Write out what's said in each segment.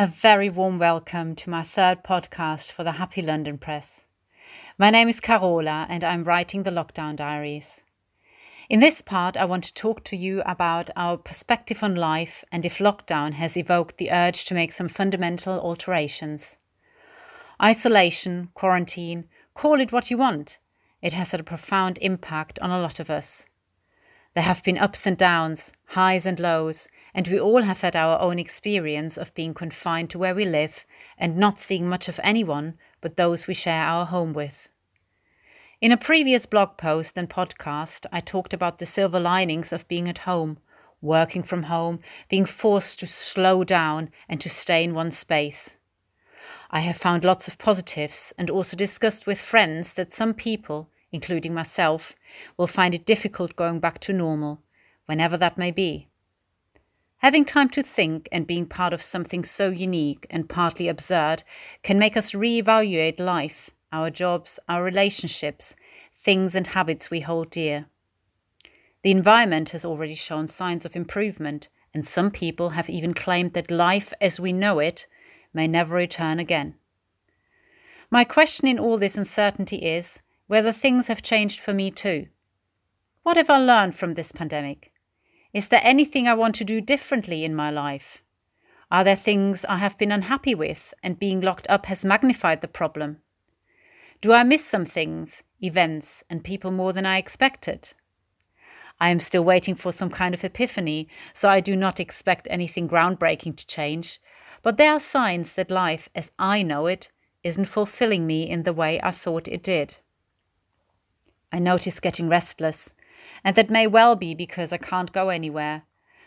A very warm welcome to my third podcast for the Happy London Press. My name is Carola and I'm writing the Lockdown Diaries. In this part, I want to talk to you about our perspective on life and if lockdown has evoked the urge to make some fundamental alterations. Isolation, quarantine, call it what you want, it has had a profound impact on a lot of us. There have been ups and downs, highs and lows, and we all have had our own experience of being confined to where we live and not seeing much of anyone but those we share our home with. In a previous blog post and podcast, I talked about the silver linings of being at home, working from home, being forced to slow down and to stay in one space. I have found lots of positives and also discussed with friends that some people, including myself, will find it difficult going back to normal, whenever that may be. Having time to think and being part of something so unique and partly absurd can make us re-evaluate life, our jobs, our relationships, things and habits we hold dear. The environment has already shown signs of improvement, and some people have even claimed that life as we know it may never return again. My question in all this uncertainty is whether things have changed for me too. What have I learned from this pandemic? Is there anything I want to do differently in my life? Are there things I have been unhappy with and being locked up has magnified the problem? Do I miss some things, events, and people more than I expected? I am still waiting for some kind of epiphany, so I do not expect anything groundbreaking to change, but there are signs that life, as I know it, isn't fulfilling me in the way I thought it did. I notice getting restless, and that may well be because I can't go anywhere,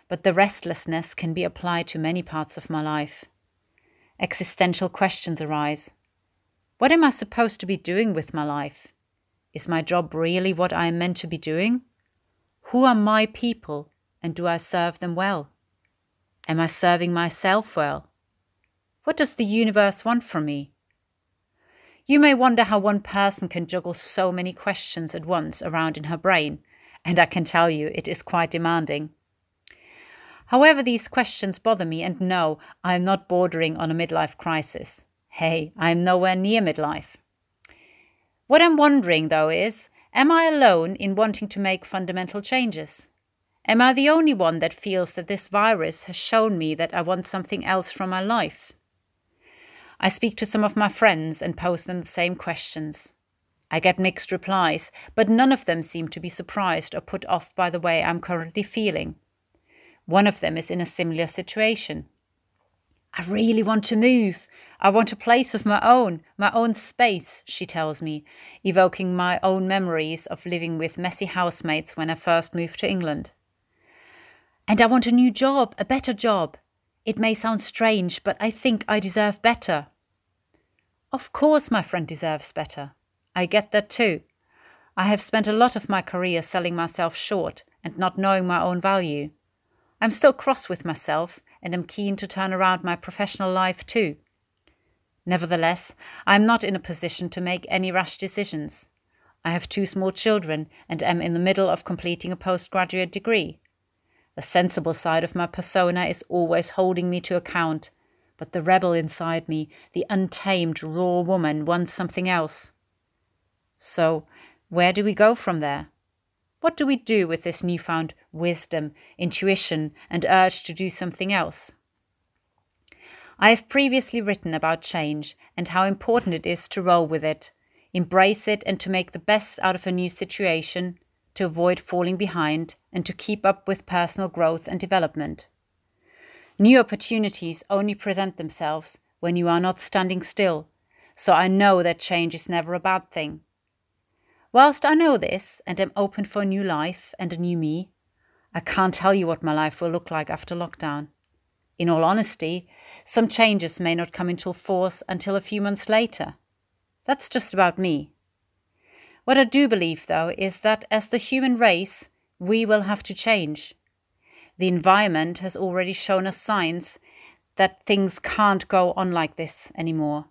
but the restlessness can be applied to many parts of my life. Existential questions arise. What am I supposed to be doing with my life? Is my job really what I am meant to be doing? Who are my people, and do I serve them well? Am I serving myself well? What does the universe want from me? You may wonder how one person can juggle so many questions at once around in her brain and I can tell you it is quite demanding. However, these questions bother me, and no, I am not bordering on a midlife crisis. Hey, I am nowhere near midlife. What I'm wondering, though, is am I alone in wanting to make fundamental changes? Am I the only one that feels that this virus has shown me that I want something else from my life? I speak to some of my friends and pose them the same questions. I get mixed replies, but none of them seem to be surprised or put off by the way I'm currently feeling. One of them is in a similar situation. I really want to move. I want a place of my own, my own space, she tells me, evoking my own memories of living with messy housemates when I first moved to England. And I want a new job, a better job. It may sound strange, but I think I deserve better. Of course, my friend deserves better. I get that too. I have spent a lot of my career selling myself short and not knowing my own value. I'm still cross with myself and am keen to turn around my professional life too. Nevertheless, I am not in a position to make any rash decisions. I have two small children and am in the middle of completing a postgraduate degree. The sensible side of my persona is always holding me to account, but the rebel inside me, the untamed, raw woman, wants something else. So, where do we go from there? What do we do with this newfound wisdom, intuition, and urge to do something else? I have previously written about change and how important it is to roll with it, embrace it, and to make the best out of a new situation, to avoid falling behind, and to keep up with personal growth and development. New opportunities only present themselves when you are not standing still, so I know that change is never a bad thing. Whilst I know this and am open for a new life and a new me, I can't tell you what my life will look like after lockdown. In all honesty, some changes may not come into force until a few months later. That's just about me. What I do believe, though, is that as the human race, we will have to change. The environment has already shown us signs that things can't go on like this anymore.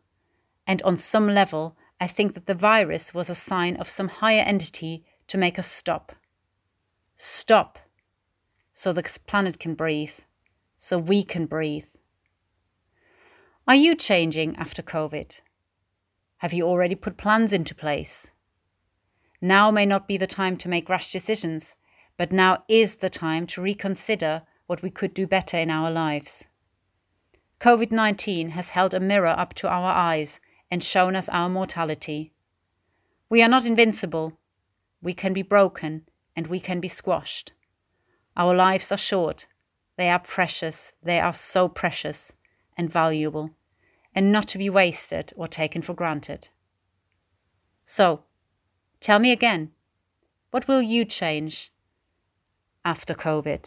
And on some level, I think that the virus was a sign of some higher entity to make us stop. Stop. So the planet can breathe. So we can breathe. Are you changing after COVID? Have you already put plans into place? Now may not be the time to make rash decisions, but now is the time to reconsider what we could do better in our lives. COVID 19 has held a mirror up to our eyes and shown us our mortality. We are not invincible. We can be broken and we can be squashed. Our lives are short. They are precious. They are so precious and valuable, and not to be wasted or taken for granted. So, tell me again, what will you change after COVID?